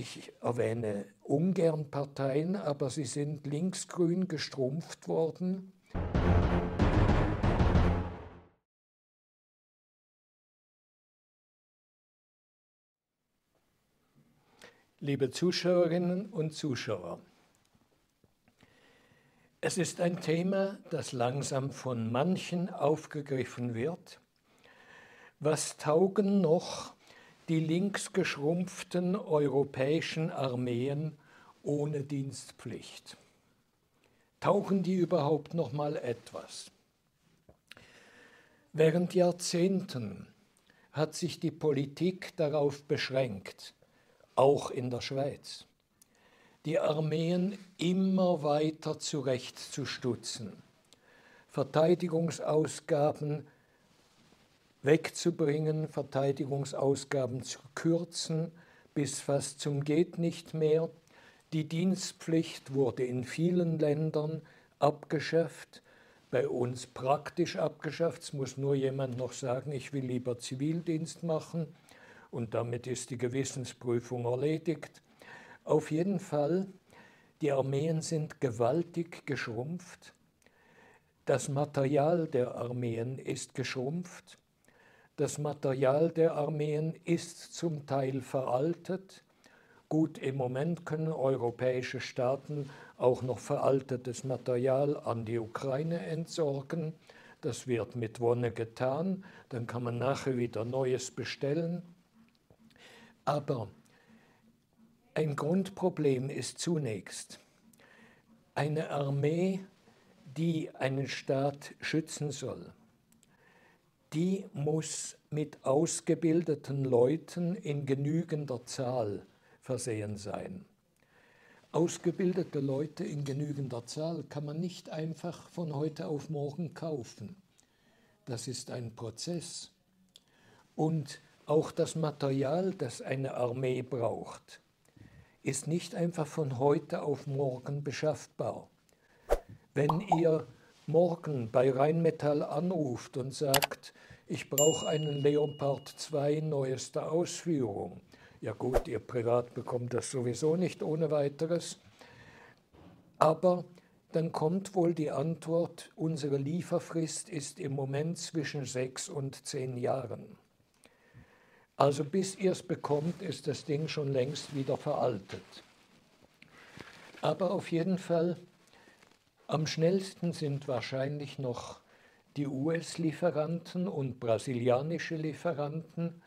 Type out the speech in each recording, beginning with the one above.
ich erwähne ungern Parteien, aber sie sind linksgrün gestrumpft worden. Liebe Zuschauerinnen und Zuschauer, es ist ein Thema, das langsam von manchen aufgegriffen wird. Was taugen noch die links geschrumpften europäischen Armeen ohne Dienstpflicht? Tauchen die überhaupt noch mal etwas? Während Jahrzehnten hat sich die Politik darauf beschränkt, auch in der Schweiz, die Armeen immer weiter zurechtzustutzen, Verteidigungsausgaben wegzubringen, Verteidigungsausgaben zu kürzen, bis fast zum geht nicht mehr. Die Dienstpflicht wurde in vielen Ländern abgeschafft, bei uns praktisch abgeschafft. Es muss nur jemand noch sagen, ich will lieber Zivildienst machen und damit ist die Gewissensprüfung erledigt. Auf jeden Fall, die Armeen sind gewaltig geschrumpft. Das Material der Armeen ist geschrumpft. Das Material der Armeen ist zum Teil veraltet. Gut, im Moment können europäische Staaten auch noch veraltetes Material an die Ukraine entsorgen. Das wird mit Wonne getan. Dann kann man nachher wieder Neues bestellen. Aber ein Grundproblem ist zunächst, eine Armee, die einen Staat schützen soll, die muss mit ausgebildeten Leuten in genügender Zahl versehen sein. Ausgebildete Leute in genügender Zahl kann man nicht einfach von heute auf morgen kaufen. Das ist ein Prozess. Und auch das Material, das eine Armee braucht, ist nicht einfach von heute auf morgen beschaffbar. Wenn ihr morgen bei Rheinmetall anruft und sagt, ich brauche einen Leopard 2 neuester Ausführung, ja gut, ihr privat bekommt das sowieso nicht ohne weiteres, aber dann kommt wohl die Antwort, unsere Lieferfrist ist im Moment zwischen sechs und zehn Jahren. Also bis ihr es bekommt, ist das Ding schon längst wieder veraltet. Aber auf jeden Fall, am schnellsten sind wahrscheinlich noch die US-Lieferanten und brasilianische Lieferanten.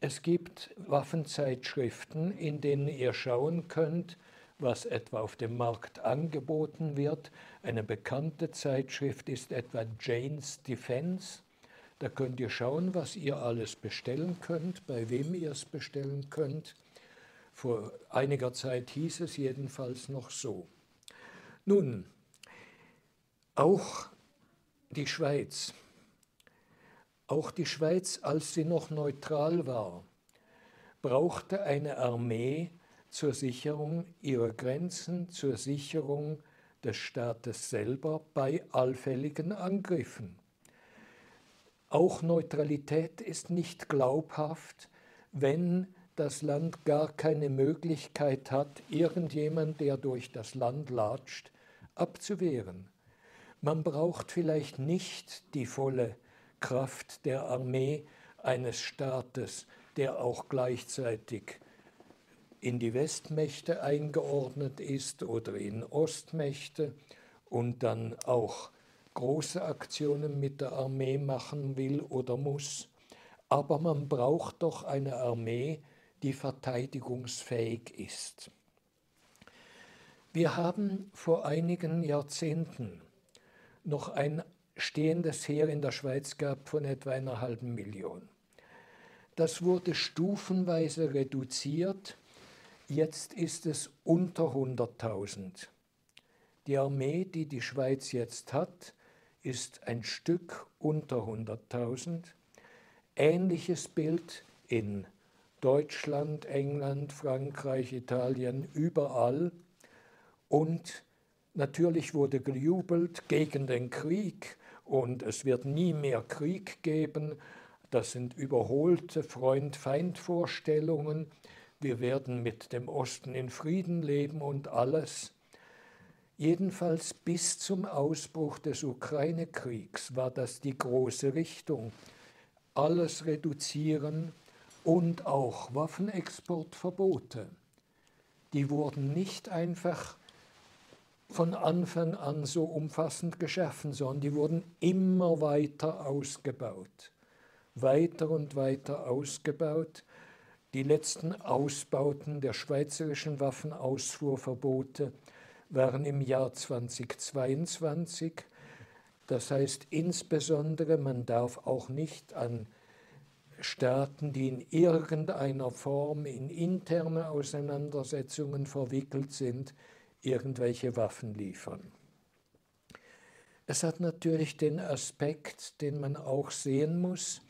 Es gibt Waffenzeitschriften, in denen ihr schauen könnt, was etwa auf dem Markt angeboten wird. Eine bekannte Zeitschrift ist etwa Jane's Defense. Da könnt ihr schauen, was ihr alles bestellen könnt, bei wem ihr es bestellen könnt. Vor einiger Zeit hieß es jedenfalls noch so. Nun, auch die Schweiz, auch die Schweiz, als sie noch neutral war, brauchte eine Armee zur Sicherung ihrer Grenzen, zur Sicherung des Staates selber bei allfälligen Angriffen. Auch Neutralität ist nicht glaubhaft, wenn das Land gar keine Möglichkeit hat, irgendjemand, der durch das Land latscht, abzuwehren. Man braucht vielleicht nicht die volle Kraft der Armee eines Staates, der auch gleichzeitig in die Westmächte eingeordnet ist oder in Ostmächte und dann auch große Aktionen mit der Armee machen will oder muss. Aber man braucht doch eine Armee, die verteidigungsfähig ist. Wir haben vor einigen Jahrzehnten noch ein stehendes Heer in der Schweiz gehabt von etwa einer halben Million. Das wurde stufenweise reduziert. Jetzt ist es unter 100.000. Die Armee, die die Schweiz jetzt hat, ist ein Stück unter 100.000. Ähnliches Bild in Deutschland, England, Frankreich, Italien, überall. Und natürlich wurde gejubelt gegen den Krieg und es wird nie mehr Krieg geben. Das sind überholte Freund-Feind-Vorstellungen. wir werden mit dem Osten in Frieden leben und alles. Jedenfalls bis zum Ausbruch des Ukraine-Kriegs war das die große Richtung. Alles reduzieren und auch Waffenexportverbote. Die wurden nicht einfach von Anfang an so umfassend geschaffen, sondern die wurden immer weiter ausgebaut. Weiter und weiter ausgebaut. Die letzten Ausbauten der schweizerischen Waffenausfuhrverbote waren im Jahr 2022. Das heißt insbesondere, man darf auch nicht an Staaten, die in irgendeiner Form in interne Auseinandersetzungen verwickelt sind, irgendwelche Waffen liefern. Es hat natürlich den Aspekt, den man auch sehen muss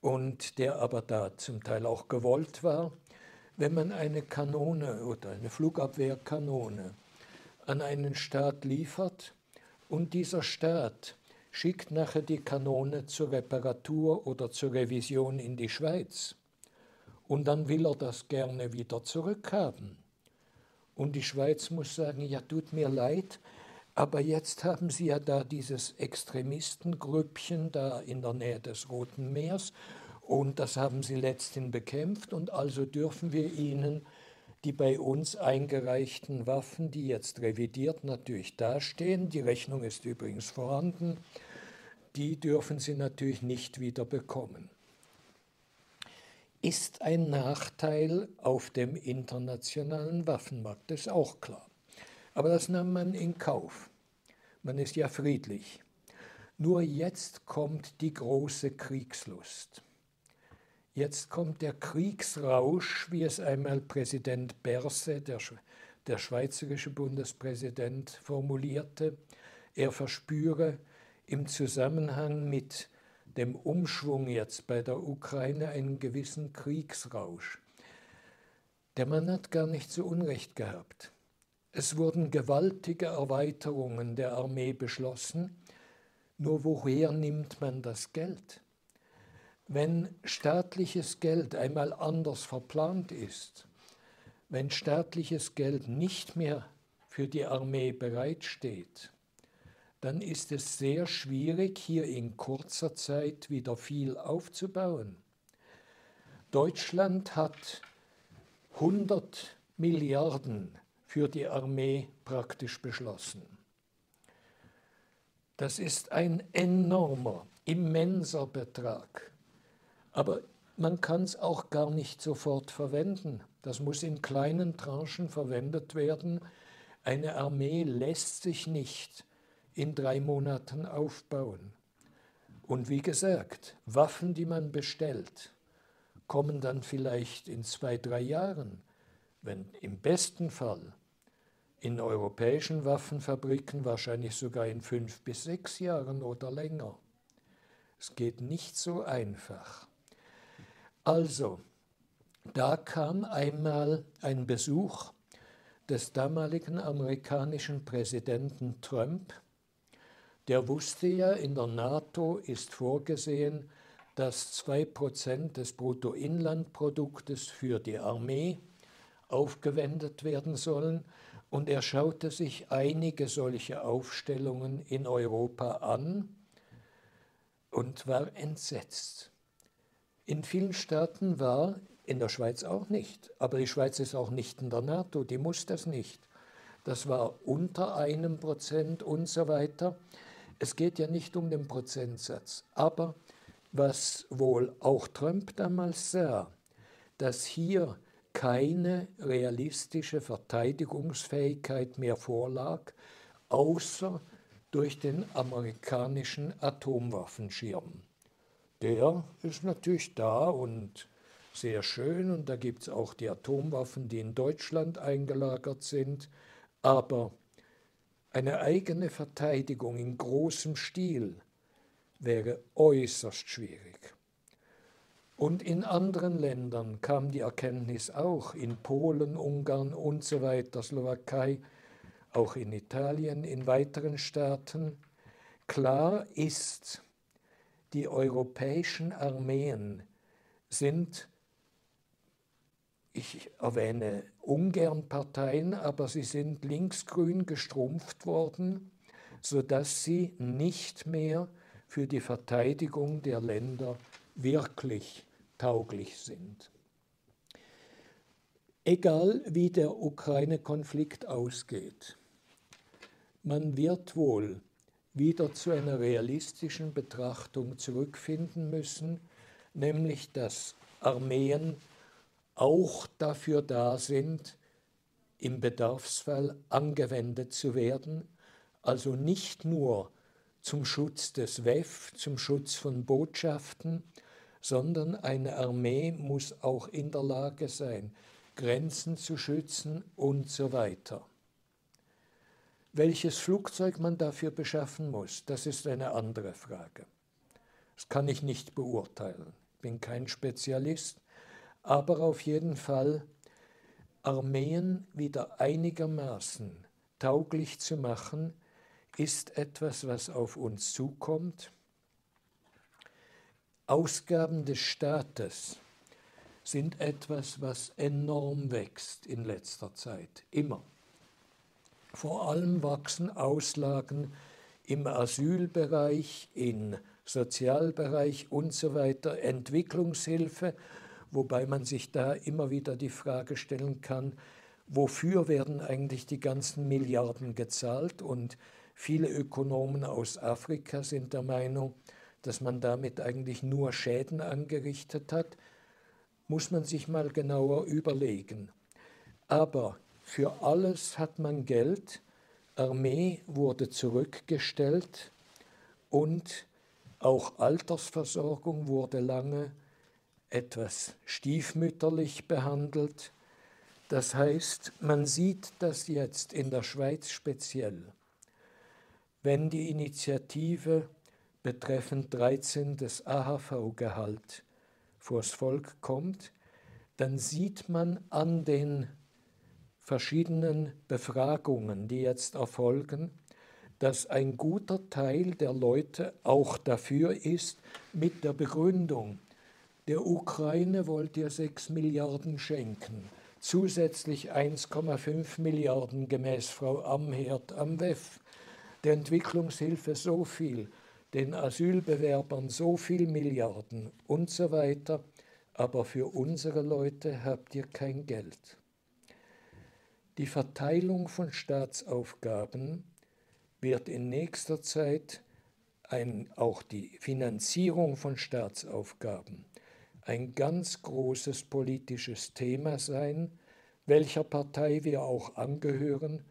und der aber da zum Teil auch gewollt war, wenn man eine Kanone oder eine Flugabwehrkanone an einen Staat liefert und dieser Staat schickt nachher die Kanone zur Reparatur oder zur Revision in die Schweiz und dann will er das gerne wieder zurückhaben und die Schweiz muss sagen, ja, tut mir leid, aber jetzt haben Sie ja da dieses Extremistengrüppchen da in der Nähe des Roten Meers und das haben Sie letzthin bekämpft und also dürfen wir Ihnen die bei uns eingereichten Waffen, die jetzt revidiert natürlich dastehen, die Rechnung ist übrigens vorhanden, die dürfen Sie natürlich nicht wieder bekommen ist ein Nachteil auf dem internationalen Waffenmarkt, das ist auch klar. Aber das nahm man in Kauf. Man ist ja friedlich. Nur jetzt kommt die große Kriegslust. Jetzt kommt der Kriegsrausch, wie es einmal Präsident Berse, der, der schweizerische Bundespräsident, formulierte. Er verspüre im Zusammenhang mit dem Umschwung jetzt bei der Ukraine einen gewissen Kriegsrausch. Der Mann hat gar nicht so Unrecht gehabt. Es wurden gewaltige Erweiterungen der Armee beschlossen, nur woher nimmt man das Geld? Wenn staatliches Geld einmal anders verplant ist, wenn staatliches Geld nicht mehr für die Armee bereitsteht, dann ist es sehr schwierig, hier in kurzer Zeit wieder viel aufzubauen. Deutschland hat 100 Milliarden für die Armee praktisch beschlossen. Das ist ein enormer, immenser Betrag. Aber man kann es auch gar nicht sofort verwenden. Das muss in kleinen Tranchen verwendet werden. Eine Armee lässt sich nicht in drei Monaten aufbauen. Und wie gesagt, Waffen, die man bestellt, kommen dann vielleicht in zwei, drei Jahren, wenn im besten Fall in europäischen Waffenfabriken wahrscheinlich sogar in fünf bis sechs Jahren oder länger. Es geht nicht so einfach. Also, da kam einmal ein Besuch des damaligen amerikanischen Präsidenten Trump der wusste ja, in der NATO ist vorgesehen, dass 2% des Bruttoinlandproduktes für die Armee aufgewendet werden sollen. Und er schaute sich einige solche Aufstellungen in Europa an und war entsetzt. In vielen Staaten war, in der Schweiz auch nicht, aber die Schweiz ist auch nicht in der NATO, die muss das nicht. Das war unter einem Prozent und so weiter. Es geht ja nicht um den Prozentsatz, aber was wohl auch Trump damals sah, dass hier keine realistische Verteidigungsfähigkeit mehr vorlag, außer durch den amerikanischen Atomwaffenschirm. Der ist natürlich da und sehr schön und da gibt es auch die Atomwaffen, die in Deutschland eingelagert sind, aber eine eigene Verteidigung in großem Stil wäre äußerst schwierig. Und in anderen Ländern kam die Erkenntnis auch, in Polen, Ungarn und so weiter, Slowakei, auch in Italien, in weiteren Staaten. Klar ist, die europäischen Armeen sind ich erwähne ungern Parteien, aber sie sind linksgrün gestrumpft worden, sodass sie nicht mehr für die Verteidigung der Länder wirklich tauglich sind. Egal wie der Ukraine-Konflikt ausgeht, man wird wohl wieder zu einer realistischen Betrachtung zurückfinden müssen, nämlich dass Armeen auch dafür da sind, im Bedarfsfall angewendet zu werden, also nicht nur zum Schutz des WEF, zum Schutz von Botschaften, sondern eine Armee muss auch in der Lage sein, Grenzen zu schützen und so weiter. Welches Flugzeug man dafür beschaffen muss, das ist eine andere Frage. Das kann ich nicht beurteilen. Ich bin kein Spezialist, aber auf jeden Fall Armeen wieder einigermaßen tauglich zu machen, ist etwas, was auf uns zukommt. Ausgaben des Staates sind etwas, was enorm wächst in letzter Zeit, immer. Vor allem wachsen Auslagen im Asylbereich, im Sozialbereich und so weiter, Entwicklungshilfe, wobei man sich da immer wieder die Frage stellen kann, wofür werden eigentlich die ganzen Milliarden gezahlt? Und viele Ökonomen aus Afrika sind der Meinung, dass man damit eigentlich nur Schäden angerichtet hat, muss man sich mal genauer überlegen. Aber für alles hat man Geld, Armee wurde zurückgestellt und auch Altersversorgung wurde lange etwas stiefmütterlich behandelt. Das heißt, man sieht das jetzt in der Schweiz speziell. Wenn die Initiative betreffend 13 des AHV-Gehalt vors Volk kommt, dann sieht man an den verschiedenen Befragungen, die jetzt erfolgen, dass ein guter Teil der Leute auch dafür ist, mit der Begründung, der Ukraine wollt ihr 6 Milliarden schenken, zusätzlich 1,5 Milliarden gemäß Frau Amherd am WEF, der Entwicklungshilfe so viel, den Asylbewerbern so viel Milliarden und so weiter, aber für unsere Leute habt ihr kein Geld. Die Verteilung von Staatsaufgaben wird in nächster Zeit ein, auch die Finanzierung von Staatsaufgaben ein ganz großes politisches Thema sein, welcher Partei wir auch angehören.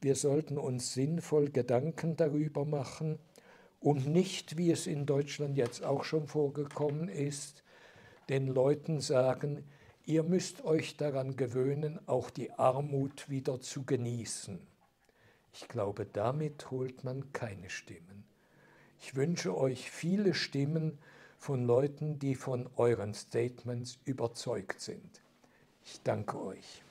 Wir sollten uns sinnvoll Gedanken darüber machen und nicht, wie es in Deutschland jetzt auch schon vorgekommen ist, den Leuten sagen, ihr müsst euch daran gewöhnen, auch die Armut wieder zu genießen. Ich glaube, damit holt man keine Stimmen. Ich wünsche euch viele Stimmen, von Leuten, die von euren Statements überzeugt sind. Ich danke euch.